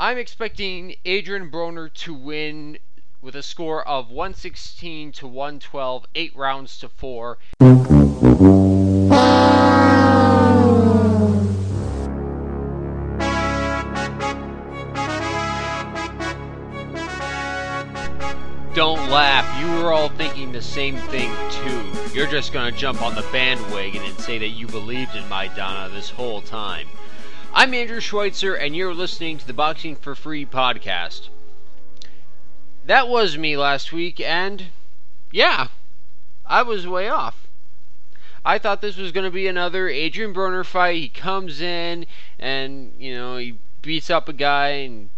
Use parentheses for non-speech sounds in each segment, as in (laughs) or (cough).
I'm expecting Adrian Broner to win with a score of 116 to 112, 8 rounds to 4. Don't laugh, you were all thinking the same thing too. You're just gonna jump on the bandwagon and say that you believed in Maidana this whole time. I'm Andrew Schweitzer, and you're listening to the Boxing for Free podcast. That was me last week, and yeah, I was way off. I thought this was going to be another Adrian Broner fight. He comes in and, you know, he beats up a guy and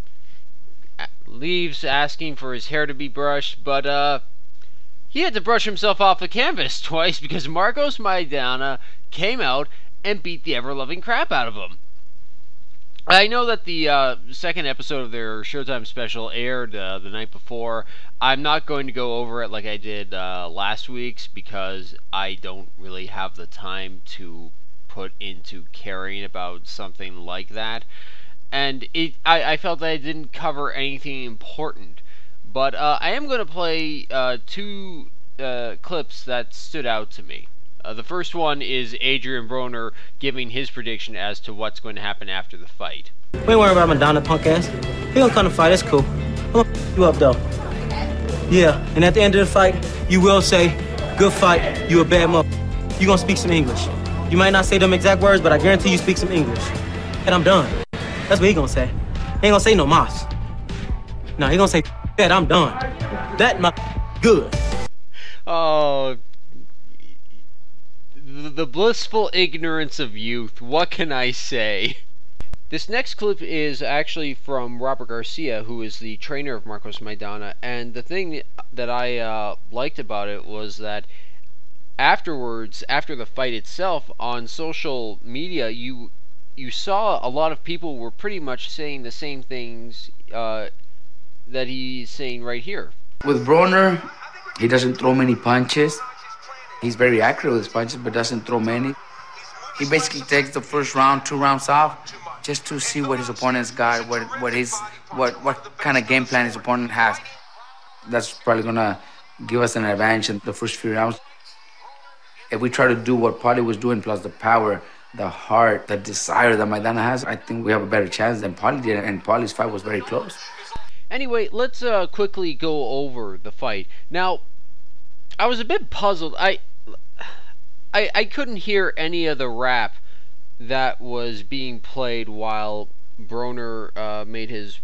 leaves asking for his hair to be brushed, but uh, he had to brush himself off the canvas (laughs) twice because Marcos Maidana came out and beat the ever loving crap out of him. I know that the uh, second episode of their Showtime special aired uh, the night before. I'm not going to go over it like I did uh, last week's because I don't really have the time to put into caring about something like that and it I, I felt that I didn't cover anything important. But uh, I am going to play uh, two uh, clips that stood out to me. Uh, the first one is Adrian Broner giving his prediction as to what's going to happen after the fight. We ain't worrying about Madonna punk ass. He gonna come to fight, that's cool. I'm gonna you up though. Yeah, and at the end of the fight, you will say, good fight, you a bad mother. You gonna speak some English. You might not say them exact words, but I guarantee you speak some English. And I'm done. That's what he gonna say. He ain't gonna say no mas. No, he gonna say that I'm done. That my good. Oh, the blissful ignorance of youth. What can I say? This next clip is actually from Robert Garcia, who is the trainer of Marcos Maidana, and the thing that I uh, liked about it was that afterwards, after the fight itself, on social media, you you saw a lot of people were pretty much saying the same things uh, that he's saying right here. With Broner, he doesn't throw many punches. He's very accurate with his punches, but doesn't throw many. He basically takes the first round, two rounds off, just to see what his opponent's got, what what his what what kind of game plan his opponent has. That's probably gonna give us an advantage in the first few rounds. If we try to do what Paulie was doing, plus the power the heart, the desire that Maidana has, I think we have a better chance than Paulie did, and Paulie's fight was very close. Anyway, let's uh, quickly go over the fight. Now, I was a bit puzzled. I, I, I couldn't hear any of the rap that was being played while Broner uh, made his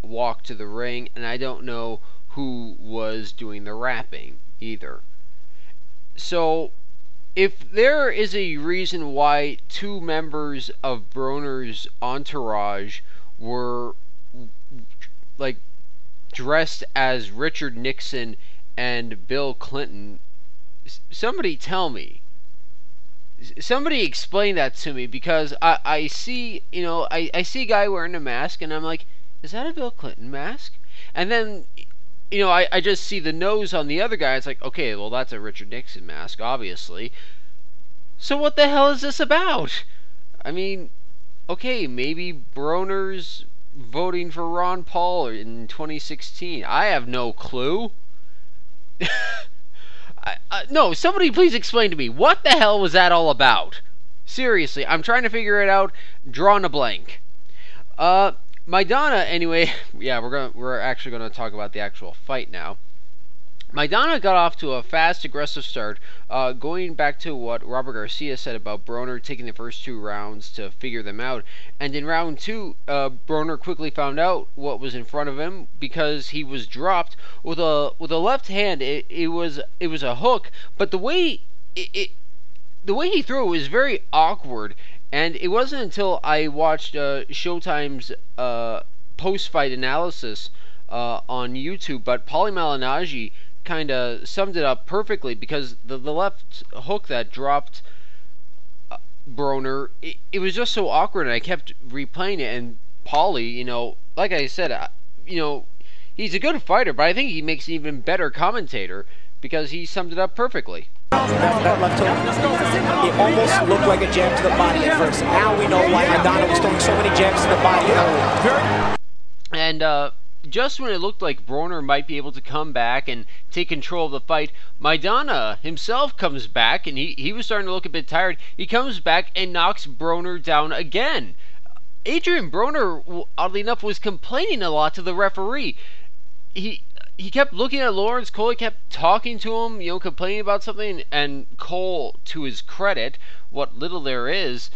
walk to the ring, and I don't know who was doing the rapping either. So if there is a reason why two members of Broner's entourage were like dressed as Richard Nixon and Bill Clinton, somebody tell me. Somebody explain that to me because I, I see, you know, I, I see a guy wearing a mask and I'm like, is that a Bill Clinton mask? And then you know, I, I just see the nose on the other guy. It's like, okay, well, that's a Richard Nixon mask, obviously. So what the hell is this about? I mean, okay, maybe Broner's voting for Ron Paul in 2016. I have no clue. (laughs) I, uh, no, somebody please explain to me what the hell was that all about? Seriously, I'm trying to figure it out. Drawn a blank. Uh, Maidana, anyway, (laughs) yeah, we're gonna we're actually to talk about the actual fight now. Maidana got off to a fast, aggressive start. Uh, going back to what Robert Garcia said about Broner taking the first two rounds to figure them out, and in round two, uh, Broner quickly found out what was in front of him because he was dropped with a with a left hand. It, it was it was a hook, but the way it, it the way he threw it was very awkward and it wasn't until I watched uh, Showtime's uh, post-fight analysis uh, on YouTube, but Paulie Malignaggi kind of summed it up perfectly because the, the left hook that dropped uh, Broner, it, it, was just so awkward, and I kept replaying it. And Paulie, you know, like I said, uh, you know, he's a good fighter, but I think he makes an even better commentator because he summed it up perfectly. That, that left hook, it almost looked like a jab to the body at first. Now we know why Maidana was throwing so many jabs to the body earlier. And uh, just when it looked like Broner might be able to come back and take control of the fight, Maidana himself comes back, and he, he was starting to look a bit tired. He comes back and knocks Broner down again. Adrian Broner, oddly enough, was complaining a lot to the referee. He he kept looking at Lawrence Cole. He kept talking to him, you know, complaining about something. And Cole, to his credit, what little there is,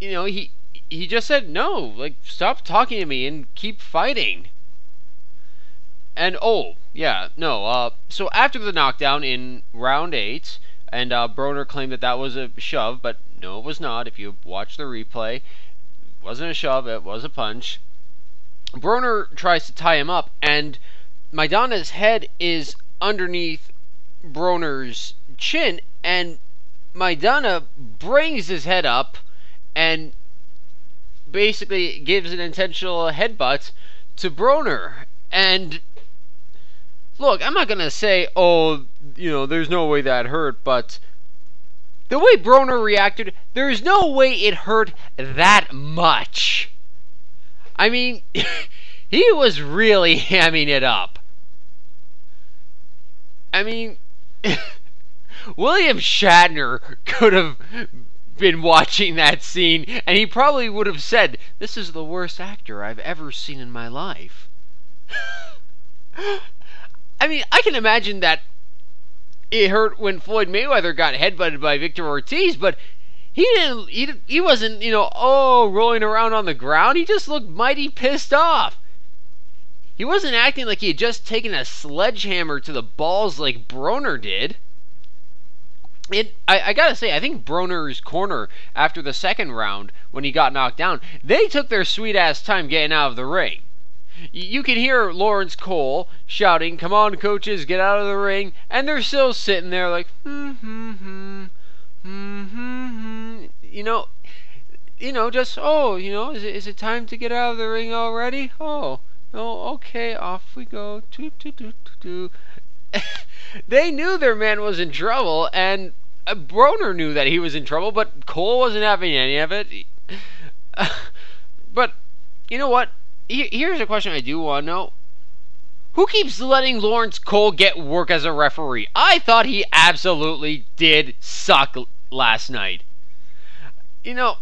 you know, he he just said no. Like, stop talking to me and keep fighting. And oh yeah, no. Uh, so after the knockdown in round eight, and uh, Broner claimed that that was a shove, but no, it was not. If you watch the replay, it wasn't a shove. It was a punch. Broner tries to tie him up, and Maidana's head is underneath Broner's chin, and Maidana brings his head up and basically gives an intentional headbutt to Broner. And look, I'm not gonna say, oh, you know, there's no way that hurt, but the way Broner reacted, there's no way it hurt that much. I mean, (laughs) he was really (laughs) hamming it up. I mean, (laughs) William Shatner could have been watching that scene and he probably would have said, This is the worst actor I've ever seen in my life. (laughs) I mean, I can imagine that it hurt when Floyd Mayweather got headbutted by Victor Ortiz, but he didn't he, he wasn't you know oh rolling around on the ground. He just looked mighty pissed off. He wasn't acting like he had just taken a sledgehammer to the balls like broner did it, I, I, gotta say, I think Broner's corner after the second round, when he got knocked down, they took their sweet ass time getting out of the ring. You can hear Lawrence Cole shouting, "Come on, coaches, get out of the ring!" and they're still sitting there like, hmm, hmm, hmm, hmm, hmm, you know, you know, just oh, you know, is it is it time to get out of the ring already? Oh, oh, okay, off we go. Toot toot toot toot. (laughs) they knew their man was in trouble, and uh, Broner knew that he was in trouble, but Cole wasn't having any of it. (laughs) but you know what? Here's a question I do want to know. Who keeps letting Lawrence Cole get work as a referee? I thought he absolutely did suck last night you know,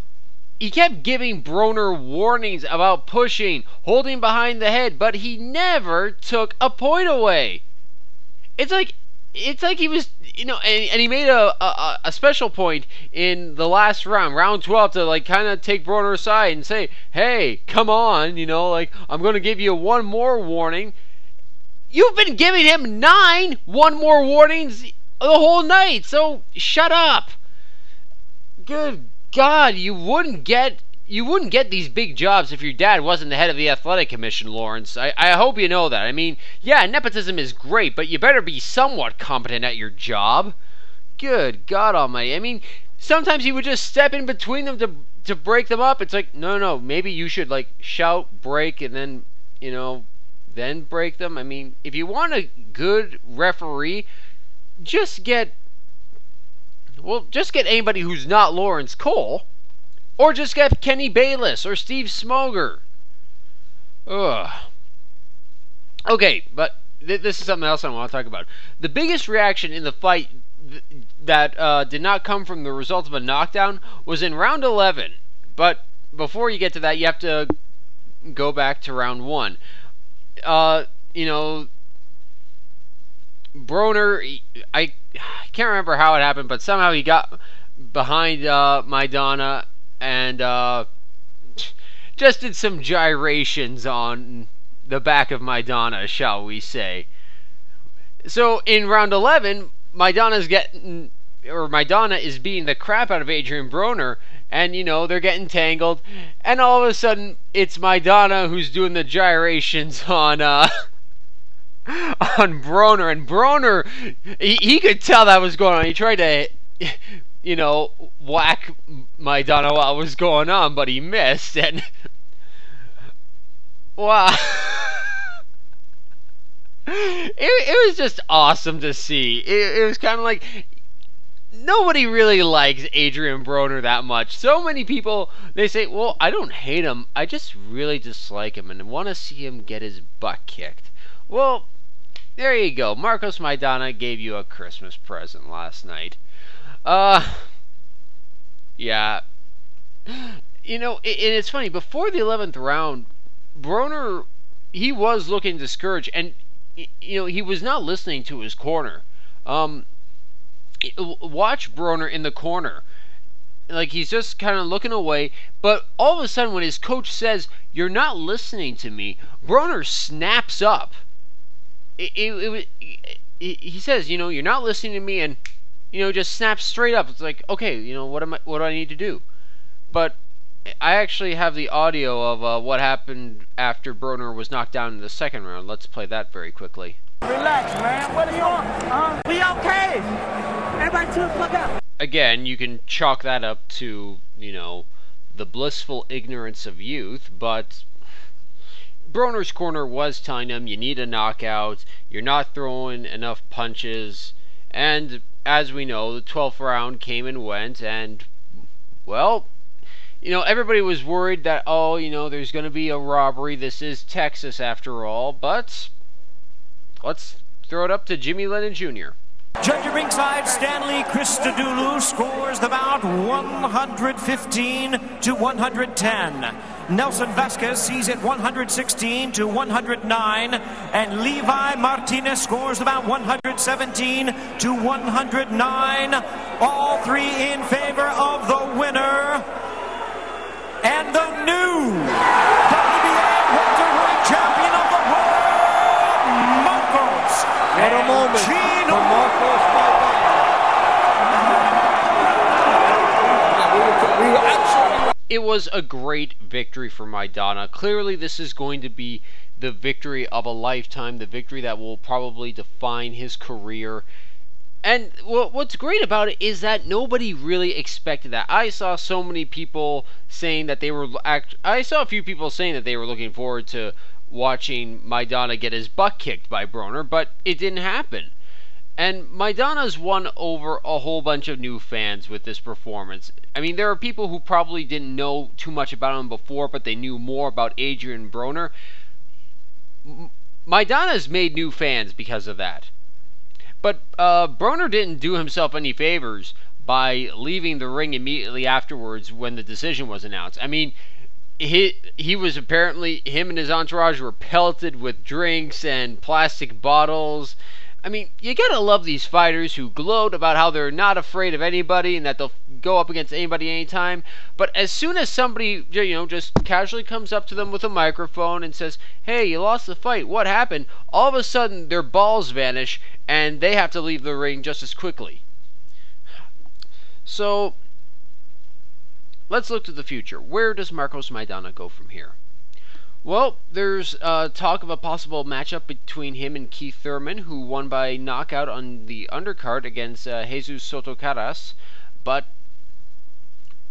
he kept giving Broner warnings about pushing, holding behind the head, but he never took a point away. It's like it's like he was, you know, and, and he made a, a, a special point in the last round, round 12, to like kind of take Broner aside and say, hey, come on, you know, like I'm going to give you one more warning. You've been giving him nine one more warnings the whole night, so shut up. Good God, you wouldn't get you wouldn't get these big jobs if your dad wasn't the head of the athletic commission, Lawrence. I, I hope you know that. I mean, yeah, nepotism is great, but you better be somewhat competent at your job. Good God Almighty! I mean, sometimes he would just step in between them to to break them up. It's like, no, no, maybe you should like shout, break, and then you know, then break them. I mean, if you want a good referee, just get well, just get anybody who's not Lawrence Cole, or just get Kenny Bayless or Steve Smoger. Ugh. Okay, but th- this is something else I want to talk about. The biggest reaction in the fight th- that uh, did not come from the result of a knockdown was in round 11. But before you get to that, you have to go back to round 1. Uh, you know, Broner, I, I can't remember how it happened, but somehow he got behind uh, Maidana and uh, just did some gyrations on the back of Maidana, shall we say. So in round 11, Maidana's getting, or Maidana is beating the crap out of Adrian Broner, and you know, they're getting tangled, and all of a sudden, it's Maidana who's doing the gyrations on, uh, (laughs) on Broner, and Broner, he, he could tell that was going on. He tried to, you know, whack Maidana while was going on, but he missed, and (laughs) wow. (laughs) it, it was just awesome to see. It, it was kind of like nobody really likes Adrian Broner that much. So many people they say, "Well, I don't hate him. I just really dislike him and want to see him get his butt kicked." Well, there you go. Marcos Maidana gave you a Christmas present last night. Uh yeah. You know, and it's funny, before the 11th round, Broner he was looking discouraged and you know, he was not listening to his corner. Um watch Broner in the corner. Like he's just kind of looking away, but all of a sudden, when his coach says, "You're not listening to me," Broner snaps up. It, it, it, he says, "You know, you're not listening to me," and you know, just snaps straight up. It's like, okay, you know, what am I? What do I need to do? But I actually have the audio of uh, what happened after Broner was knocked down in the second round. Let's play that very quickly. Relax, man. What are you on? Uh, we okay. Everybody chill the fuck out. Again, you can chalk that up to, you know, the blissful ignorance of youth, but Broner's corner was telling him you need a knockout, you're not throwing enough punches, and as we know, the 12th round came and went, and, well, you know, everybody was worried that, oh, you know, there's going to be a robbery. This is Texas after all, but let's throw it up to Jimmy Lennon Jr. Judge ringside, Stanley Christodoulou scores the bout 115 to 110. Nelson Vasquez sees it 116 to 109, and Levi Martinez scores the bout 117 to 109. All three in favor of the winner It was a great victory for Maidana. Clearly, this is going to be the victory of a lifetime, the victory that will probably define his career. And what's great about it is that nobody really expected that. I saw so many people saying that they were act. I saw a few people saying that they were looking forward to watching Maidana get his butt kicked by Broner, but it didn't happen. And Maidana's won over a whole bunch of new fans with this performance. I mean, there are people who probably didn't know too much about him before, but they knew more about Adrian Broner. Maidana's made new fans because of that. But uh, Broner didn't do himself any favors by leaving the ring immediately afterwards when the decision was announced. I mean, he he was apparently him and his entourage were pelted with drinks and plastic bottles. I mean, you gotta love these fighters who gloat about how they're not afraid of anybody and that they'll go up against anybody anytime. But as soon as somebody, you know, just casually comes up to them with a microphone and says, "Hey, you lost the fight. What happened?" All of a sudden, their balls vanish and they have to leave the ring just as quickly. So, let's look to the future. Where does Marcos Maidana go from here? Well, there's uh, talk of a possible matchup between him and Keith Thurman, who won by knockout on the undercard against uh, Jesus Soto Karass. But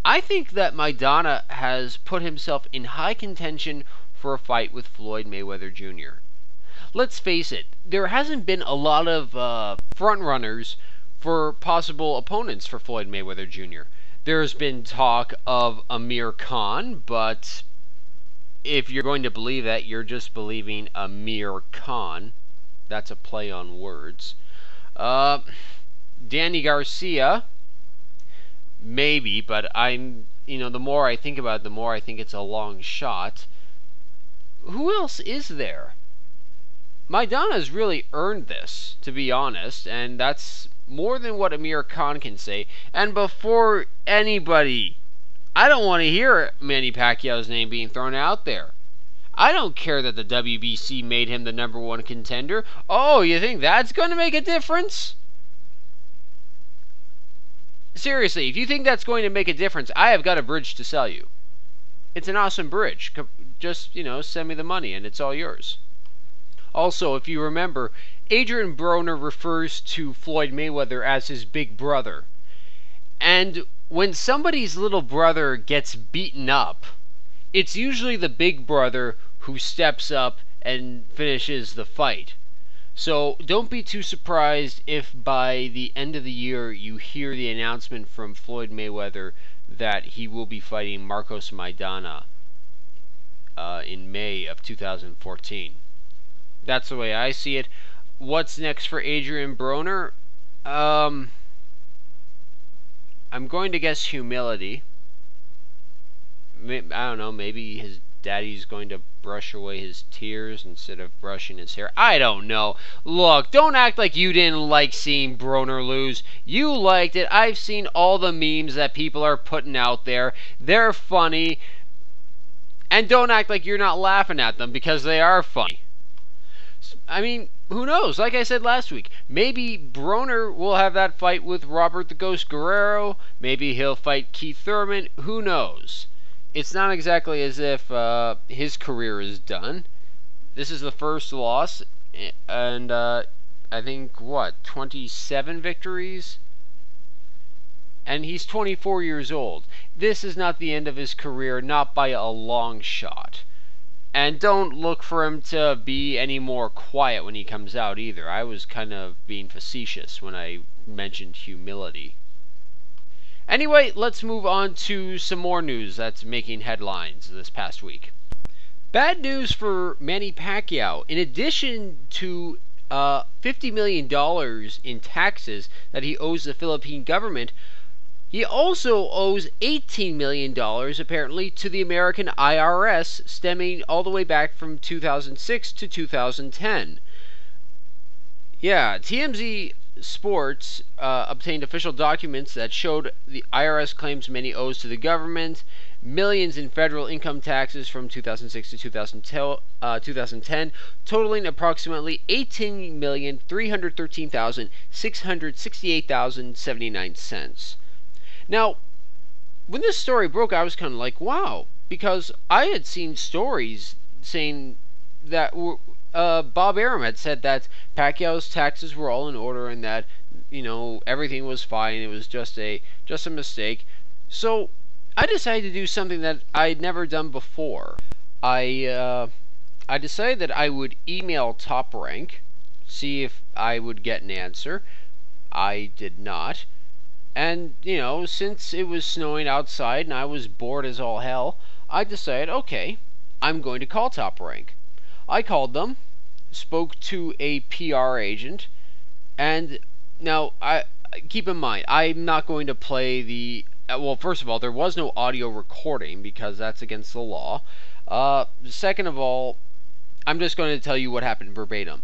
I think that Maidana has put himself in high contention for a fight with Floyd Mayweather Jr. Let's face it, there hasn't been a lot of uh, front runners for possible opponents for Floyd Mayweather Jr. There's been talk of Amir Khan, but if you're going to believe that, you're just believing Amir Khan. That's a play on words. Uh, Danny Garcia, maybe, but I'm, you know, the more I think about it, the more I think it's a long shot. Who else is there? Maidana's really earned this, to be honest, and that's more than what Amir Khan can say. And before anybody I don't want to hear Manny Pacquiao's name being thrown out there. I don't care that the WBC made him the number one contender. Oh, you think that's going to make a difference? Seriously, if you think that's going to make a difference, I have got a bridge to sell you. It's an awesome bridge. Just, you know, send me the money and it's all yours. Also, if you remember, Adrian Broner refers to Floyd Mayweather as his big brother. And when somebody's little brother gets beaten up, it's usually the big brother who steps up and finishes the fight. So don't be too surprised if by the end of the year you hear the announcement from Floyd Mayweather that he will be fighting Marcos Maidana uh, in May of 2014. That's the way I see it. What's next for Adrian Broner? Um, I'm going to guess humility. I don't know, maybe his daddy's going to brush away his tears instead of brushing his hair. I don't know. Look, don't act like you didn't like seeing Broner lose. You liked it. I've seen all the memes that people are putting out there. They're funny. And don't act like you're not laughing at them because they are funny. I mean, who knows? Like I said last week, maybe Broner will have that fight with Robert the Ghost Guerrero. Maybe he'll fight Keith Thurman. Who knows? It's not exactly as if uh, his career is done. This is the first loss, and uh, I think, what, 27 victories? And he's 24 years old. This is not the end of his career, not by a long shot. And don't look for him to be any more quiet when he comes out either. I was kind of being facetious when I mentioned humility. Anyway, let's move on to some more news that's making headlines this past week. Bad news for Manny Pacquiao. In addition to uh, $50 million in taxes that he owes the Philippine government, he also owes $18 million, apparently, to the American IRS, stemming all the way back from 2006 to 2010. Yeah, TMZ Sports uh, obtained official documents that showed the IRS claims Manny owes to the government millions in federal income taxes from 2006 to 2010, uh, 2010 totaling approximately 18,313,668,079 cents. Now, when this story broke, I was kind of like, wow, because I had seen stories saying that uh, Bob Arum had said that Pacquiao's taxes were all in order and that you know everything was fine. It was just a just a mistake. So I decided to do something that I'd never done before. I uh, I decided that I would email Top Rank, see if I would get an answer. I did not. And, you know, since it was snowing outside and I was bored as all hell, I decided, okay, I'm going to call Top Rank. I called them, spoke to a PR agent, and now I keep in mind I'm not going to play the well. First of all, there was no audio recording because that's against the law. Uh, second of all, I'm just going to tell you what happened verbatim.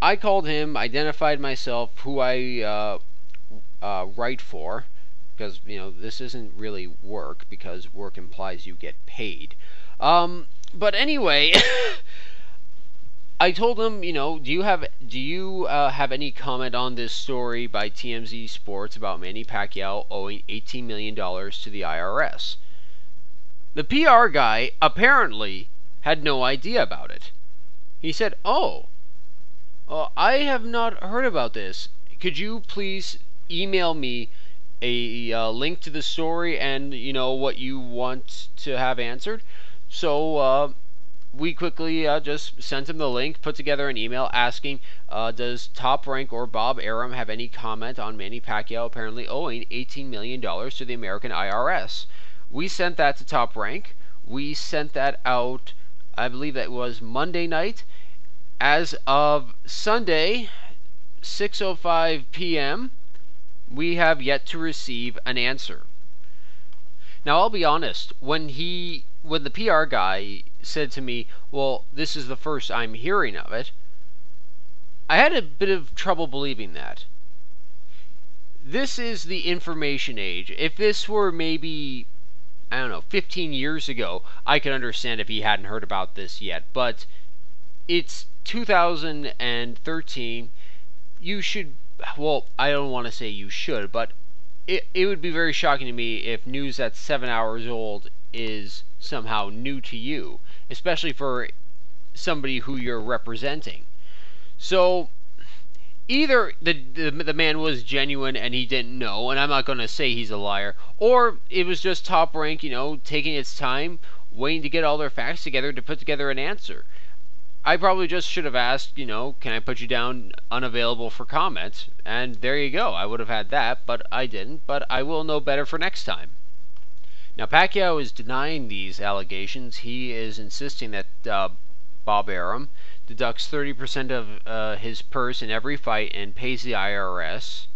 I called him, identified myself, who I uh, uh, write for, because you know this isn't really work because work implies you get paid. Um, but anyway, (laughs) I told him, you know, do you have do you uh, have any comment on this story by TMZ Sports about Manny Pacquiao owing 18 million dollars to the IRS? The PR guy apparently had no idea about it. He said, "Oh, uh, I have not heard about this. Could you please email me a uh, link to the story and you know what you want to have answered?" So uh, we quickly uh, just sent him the link, put together an email asking, uh, does Top Rank or Bob Arum have any comment on Manny Pacquiao apparently owing $18 million to the American IRS? We sent that to Top Rank. We sent that out, I believe that was Monday night. As of Sunday, 6.05 p.m., we have yet to receive an answer. Now, I'll be honest, when he, when the PR guy said to me, Well, this is the first I'm hearing of it, I had a bit of trouble believing that. This is the information age. If this were maybe, I don't know, 15 years ago, I could understand if he hadn't heard about this yet. But it's 2013. You should, well, I don't want to say you should, but it, it would be very shocking to me if news that's seven hours old is somehow new to you especially for somebody who you're representing. So either the, the, the man was genuine and he didn't know, and I'm not going to say he's a liar, or it was just top rank, you know, taking its time, waiting to get all their facts together to put together an answer. I probably just should have asked, you know, can I put you down unavailable for comment? And there you go. I would have had that, but I didn't. But I will know better for next time. Now, Pacquiao is denying these allegations. He is insisting that uh, Bob Arum deducts 30% of uh, his purse in every fight and pays the IRS,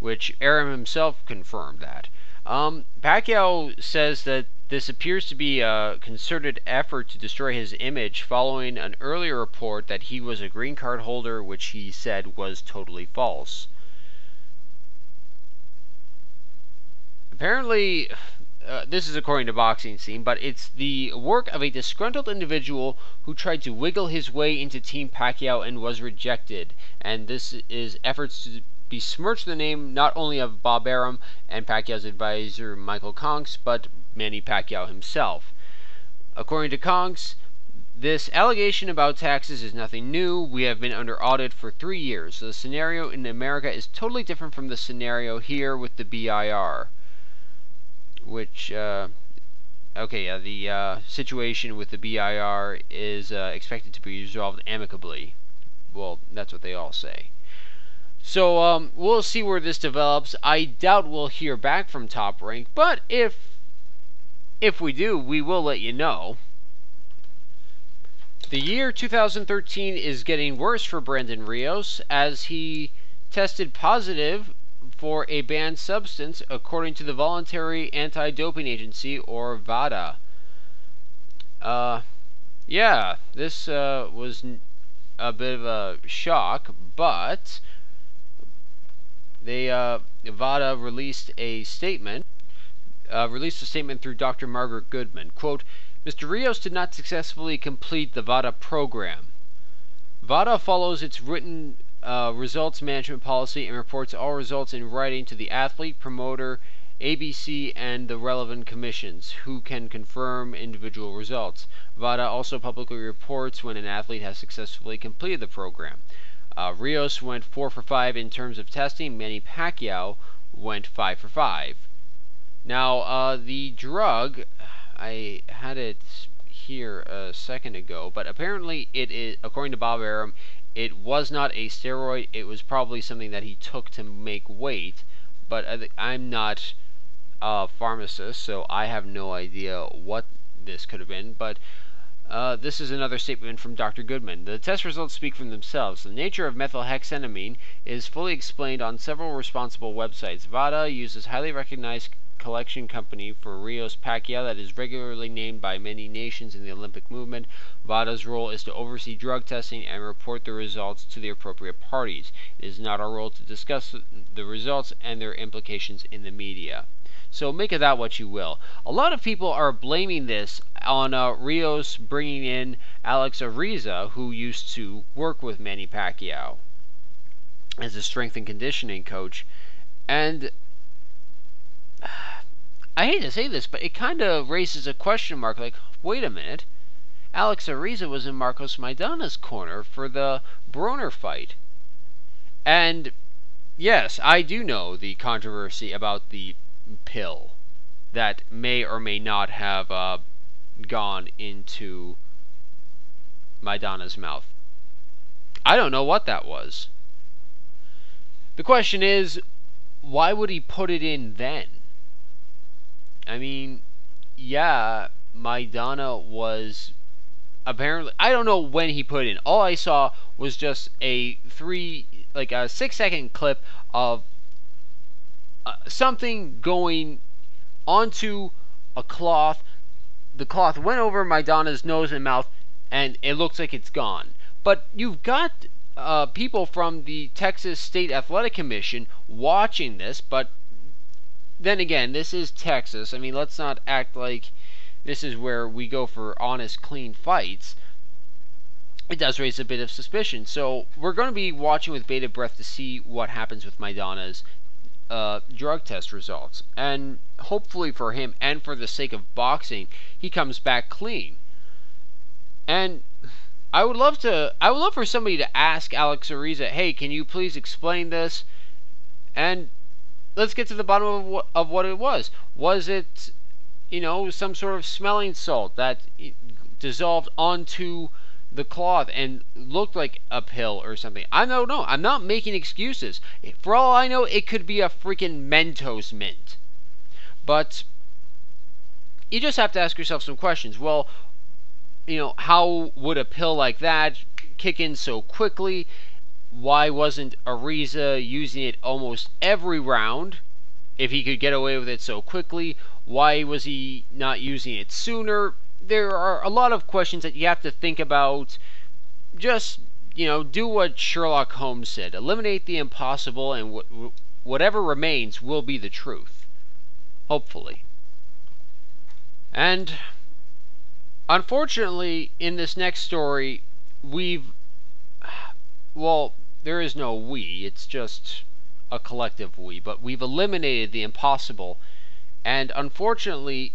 which Arum himself confirmed that. Um, Pacquiao says that this appears to be a concerted effort to destroy his image following an earlier report that he was a green card holder, which he said was totally false. Apparently, uh, this is according to Boxing Scene, but it's the work of a disgruntled individual who tried to wiggle his way into Team Pacquiao and was rejected. And this is efforts to besmirch the name not only of Bob Arum and Pacquiao's advisor Michael Koncz, but Manny Pacquiao himself. According to Koncz, this allegation about taxes is nothing new. We have been under audit for three years. The scenario in America is totally different from the scenario here with the BIR which uh, okay, yeah, the uh, situation with the BIR is uh, expected to be resolved amicably. Well, that's what they all say. So um, we'll see where this develops. I doubt we'll hear back from Top Rank, but if if we do, we will let you know. The year 2013 is getting worse for Brandon Rios as he tested positive for a banned substance according to the Voluntary Anti-Doping Agency, or VADA. Uh, yeah, this uh, was a bit of a shock, but they uh, VADA released a statement. Uh, released a statement through Dr. Margaret Goodman. Quote, Mr. Rios did not successfully complete the VADA program. VADA follows its written uh, results management policy and reports all results in writing to the athlete, promoter, ABC, and the relevant commissions, who can confirm individual results. VADA also publicly reports when an athlete has successfully completed the program. Uh, Rios went 4 for 5 in terms of testing. Manny Pacquiao went 5 for 5. Now, uh, the drug, I had it here a second ago, but apparently it is, according to Bob Arum, it was not a steroid. It was probably something that he took to make weight. But I'm not a pharmacist, so I have no idea what this could have been. But uh, this is another statement from Dr. Goodman. The test results speak for themselves. The nature of methylhexanamine is fully explained on several responsible websites. VADA uses highly recognized collection company for Rios Pacquiao that is regularly named by many nations in the Olympic movement. VADA's role is to oversee drug testing and report the results to the appropriate parties. It is not our role to discuss the results and their implications in the media. So make of that what you will. A lot of people are blaming this on uh, Rios bringing in Alex Ariza, who used to work with Manny Pacquiao as a strength and conditioning coach. And I hate to say this, but it kind of raises a question mark like, wait a minute. Alex Ariza was in Marcos Maidana's corner for the Broner fight. And yes, I do know the controversy about the pill that may or may not have uh, gone into Maidana's mouth. I don't know what that was. The question is, why would he put it in then? I mean, yeah, Maidana was apparently I don't know when he put in. All I saw was just a three like a six second clip of uh, something going onto a cloth. The cloth went over Maidana's nose and mouth, and it looks like it's gone. But you've got uh, people from the Texas State Athletic Commission watching this, but then again, this is Texas. I mean, let's not act like this is where we go for honest, clean fights. It does raise a bit of suspicion. So we're going to be watching with bated breath to see what happens with Maidana's uh, drug test results. And hopefully for him and for the sake of boxing, he comes back clean. And I would love to I would love for somebody to ask Alex Ariza, "Hey, can you please explain this?" And let's get to the bottom of what, of what it was. Was it, you know, some sort of smelling salt that dissolved onto the cloth and looked like a pill or something. I don't know. I'm not making excuses. For all I know, it could be a freaking Mentos mint. But you just have to ask yourself some questions. Well, you know, how would a pill like that kick in so quickly? Why wasn't Ariza using it almost every round if he could get away with it so quickly? Why was he not using it sooner? There are a lot of questions that you have to think about. Just, you know, do what Sherlock Holmes said eliminate the impossible, and wh- whatever remains will be the truth. Hopefully. And unfortunately, in this next story, we've. Well, there is no we, it's just a collective we, but we've eliminated the impossible. And unfortunately,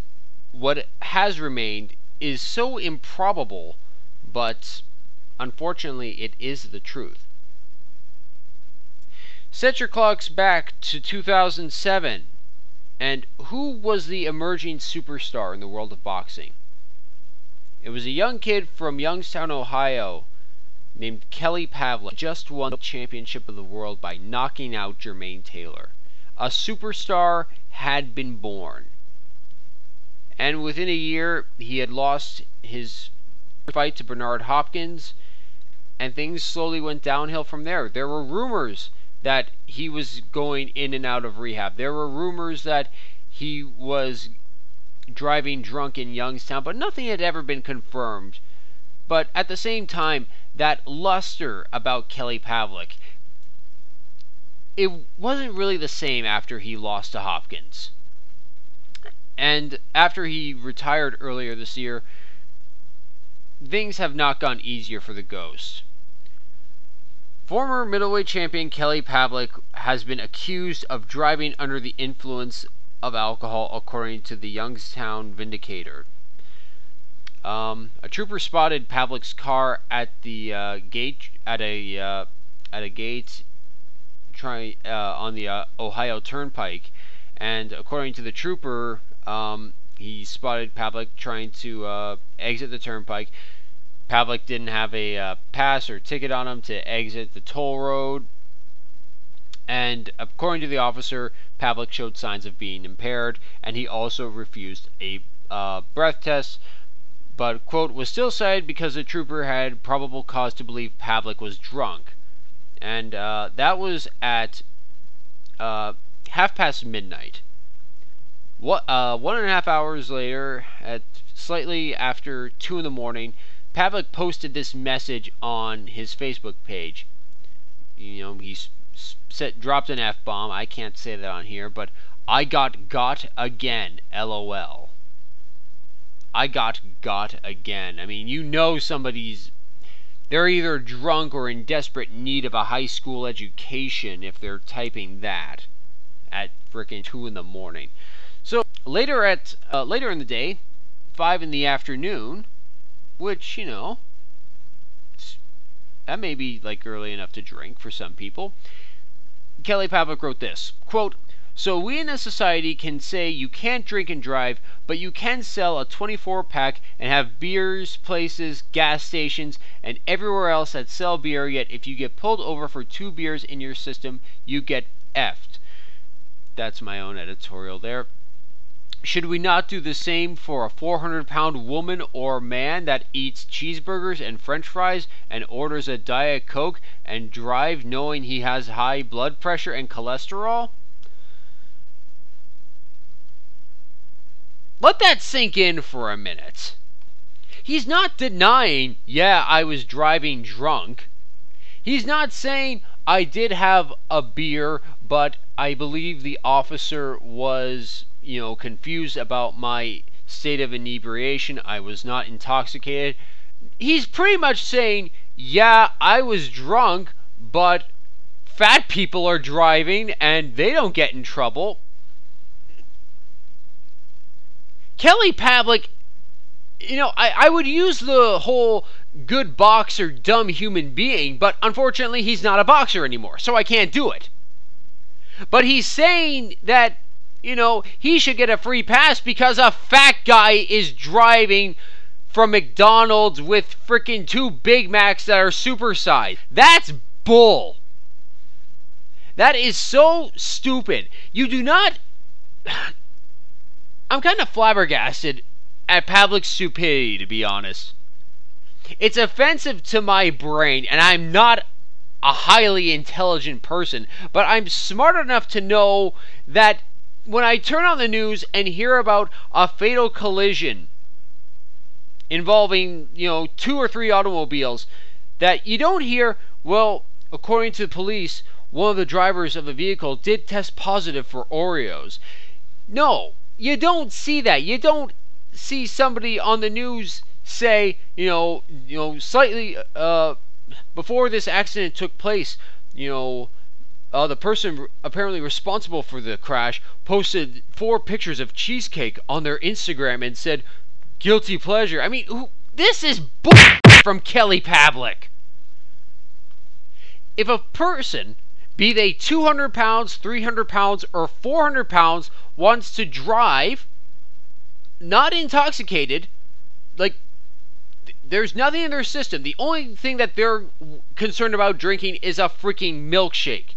what has remained is so improbable, but unfortunately, it is the truth. Set your clocks back to 2007 and who was the emerging superstar in the world of boxing? It was a young kid from Youngstown, Ohio, named Kelly Pavlik. Just won the championship of the world by knocking out Jermaine Taylor. A superstar had been born. And within a year, he had lost his fight to Bernard Hopkins, and things slowly went downhill from there. There were rumors that he was going in and out of rehab. There were rumors that he was driving drunk in Youngstown, but nothing had ever been confirmed. But at the same time, that luster about Kelly Pavlik, it wasn't really the same after he lost to Hopkins. And after he retired earlier this year, things have not gone easier for the Ghost. Former middleweight champion Kelly Pavlik has been accused of driving under the influence of alcohol, according to the Youngstown Vindicator. Um, a trooper spotted Pavlik's car at the uh, gate at a uh, at a gate uh, on the uh, Ohio Turnpike, and according to the trooper, um, he spotted Pavlik trying to uh, exit the turnpike. Pavlik didn't have a uh, pass or ticket on him to exit the toll road. And according to the officer, Pavlik showed signs of being impaired, and he also refused a breath test, but, quote, was still cited because the trooper had probable cause to believe Pavlik was drunk. And uh, that was at uh, half past midnight. What, uh, one and a half hours later, at slightly after two in the morning, Pavlik posted this message on his Facebook page. You know, he set, dropped an F bomb. I can't say that on here, but I got got again, lol. I got got again. I mean, you know somebody's. They're either drunk or in desperate need of a high school education if they're typing that at frickin' 2 in the morning. So later at uh, later in the day, 5 in the afternoon, which, you know, that may be like early enough to drink for some people. Kelly Pavlik wrote this quote, So we in a society can say you can't drink and drive, but you can sell a 24 pack and have beers, places, gas stations, and everywhere else that sell beer, yet if you get pulled over for two beers in your system, you get effed. That's my own editorial there. Should we not do the same for a 400 pound woman or man that eats cheeseburgers and french fries and orders a Diet Coke and drive knowing he has high blood pressure and cholesterol? Let that sink in for a minute. He's not denying, yeah, I was driving drunk. He's not saying I did have a beer, but I believe the officer was you know, confused about my state of inebriation. I was not intoxicated. He's pretty much saying, yeah, I was drunk, but fat people are driving and they don't get in trouble. Kelly Pavlik, you know, I, I would use the whole good boxer, dumb human being, but unfortunately he's not a boxer anymore, so I can't do it. But he's saying that you know, he should get a free pass because a fat guy is driving from McDonald's with freaking two Big Macs that are supersized. That's bull. That is so stupid. You do not. I'm kind of flabbergasted at public stupidity, to be honest. It's offensive to my brain, and I'm not a highly intelligent person, but I'm smart enough to know that when I turn on the news and hear about a fatal collision involving, you know, two or three automobiles, that you don't hear, well, according to the police, one of the drivers of the vehicle did test positive for Oreos. No, you don't see that. You don't see somebody on the news say, you know, you know, slightly uh, before this accident took place, you know, uh, the person apparently responsible for the crash posted four pictures of cheesecake on their Instagram and said, "Guilty pleasure." I mean, who, this is bull from Kelly Pavlik. If a person, be they 200 pounds, 300 pounds, or 400 pounds, wants to drive, not intoxicated, like there's nothing in their system. The only thing that they're concerned about drinking is a freaking milkshake.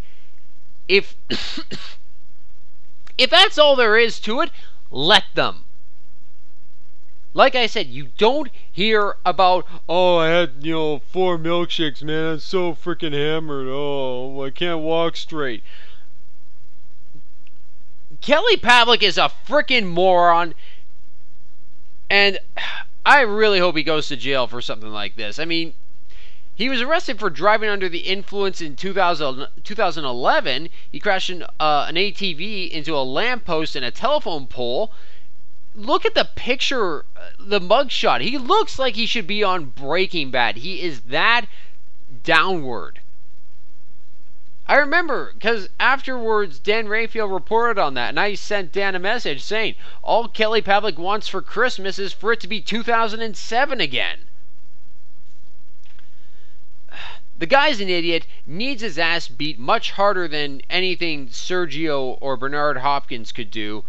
If (coughs) if that's all there is to it, let them. Like I said, you don't hear about, oh, I had, you know, four milkshakes, man. I'm so freaking hammered. Oh, I can't walk straight. Kelly Pavlik is a freaking moron. And I really hope he goes to jail for something like this. I mean, he was arrested for driving under the influence in 2000, 2011. He crashed an, uh, an ATV into a lamppost and a telephone pole. Look at the picture, uh, the mugshot. He looks like he should be on Breaking Bad. He is that downward. I remember because afterwards Dan Rafael reported on that, and I sent Dan a message saying all Kelly Pavlik wants for Christmas is for it to be 2007 again. (sighs) The guy's an idiot, needs his ass beat much harder than anything Sergio or Bernard Hopkins could do.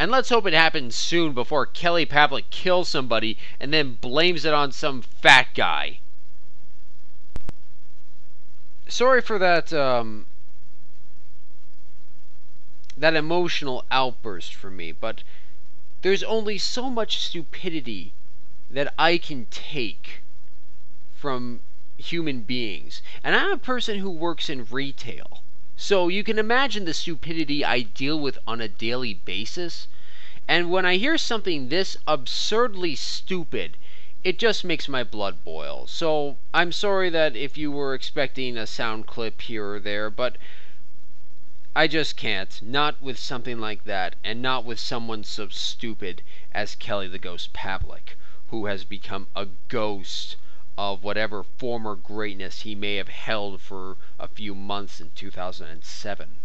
And let's hope it happens soon before Kelly Pavlik kills somebody and then blames it on some fat guy. Sorry for that um, that emotional outburst for me, but there's only so much stupidity that I can take from human beings. And I'm a person who works in retail. So you can imagine the stupidity I deal with on a daily basis. And when I hear something this absurdly stupid, it just makes my blood boil. So I'm sorry that if you were expecting a sound clip here or there, but I just can't. Not with something like that, and not with someone so stupid as Kelly the Ghost Pavlik, who has become a ghost of whatever former greatness he may have held for a few months in 2007.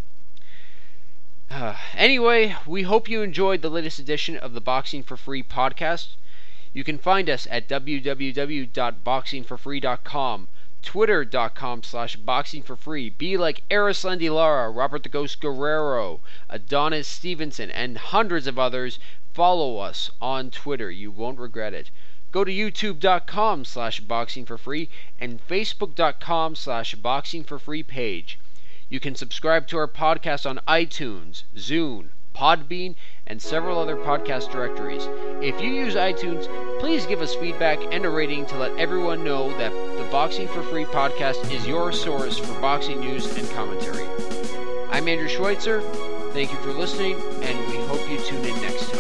Uh, (sighs) anyway, we hope you enjoyed the latest edition of the Boxing for Free podcast. You can find us at www.boxingforfree.com, twitter.com slash boxingforfree. Be like Erislandy Lara, Robert the Ghost Guerrero, Adonis Stevenson, and hundreds of others. Follow us on Twitter. You won't regret it. Go to youtube.com slash boxing for free and facebook.com slash boxing for free page. You can subscribe to our podcast on iTunes, Zune, Podbean, and several other podcast directories. If you use iTunes, please give us feedback and a rating to let everyone know that the Boxing for Free podcast is your source for boxing news and commentary. I'm Andrew Schweitzer. Thank you for listening, and we hope you tune in next time.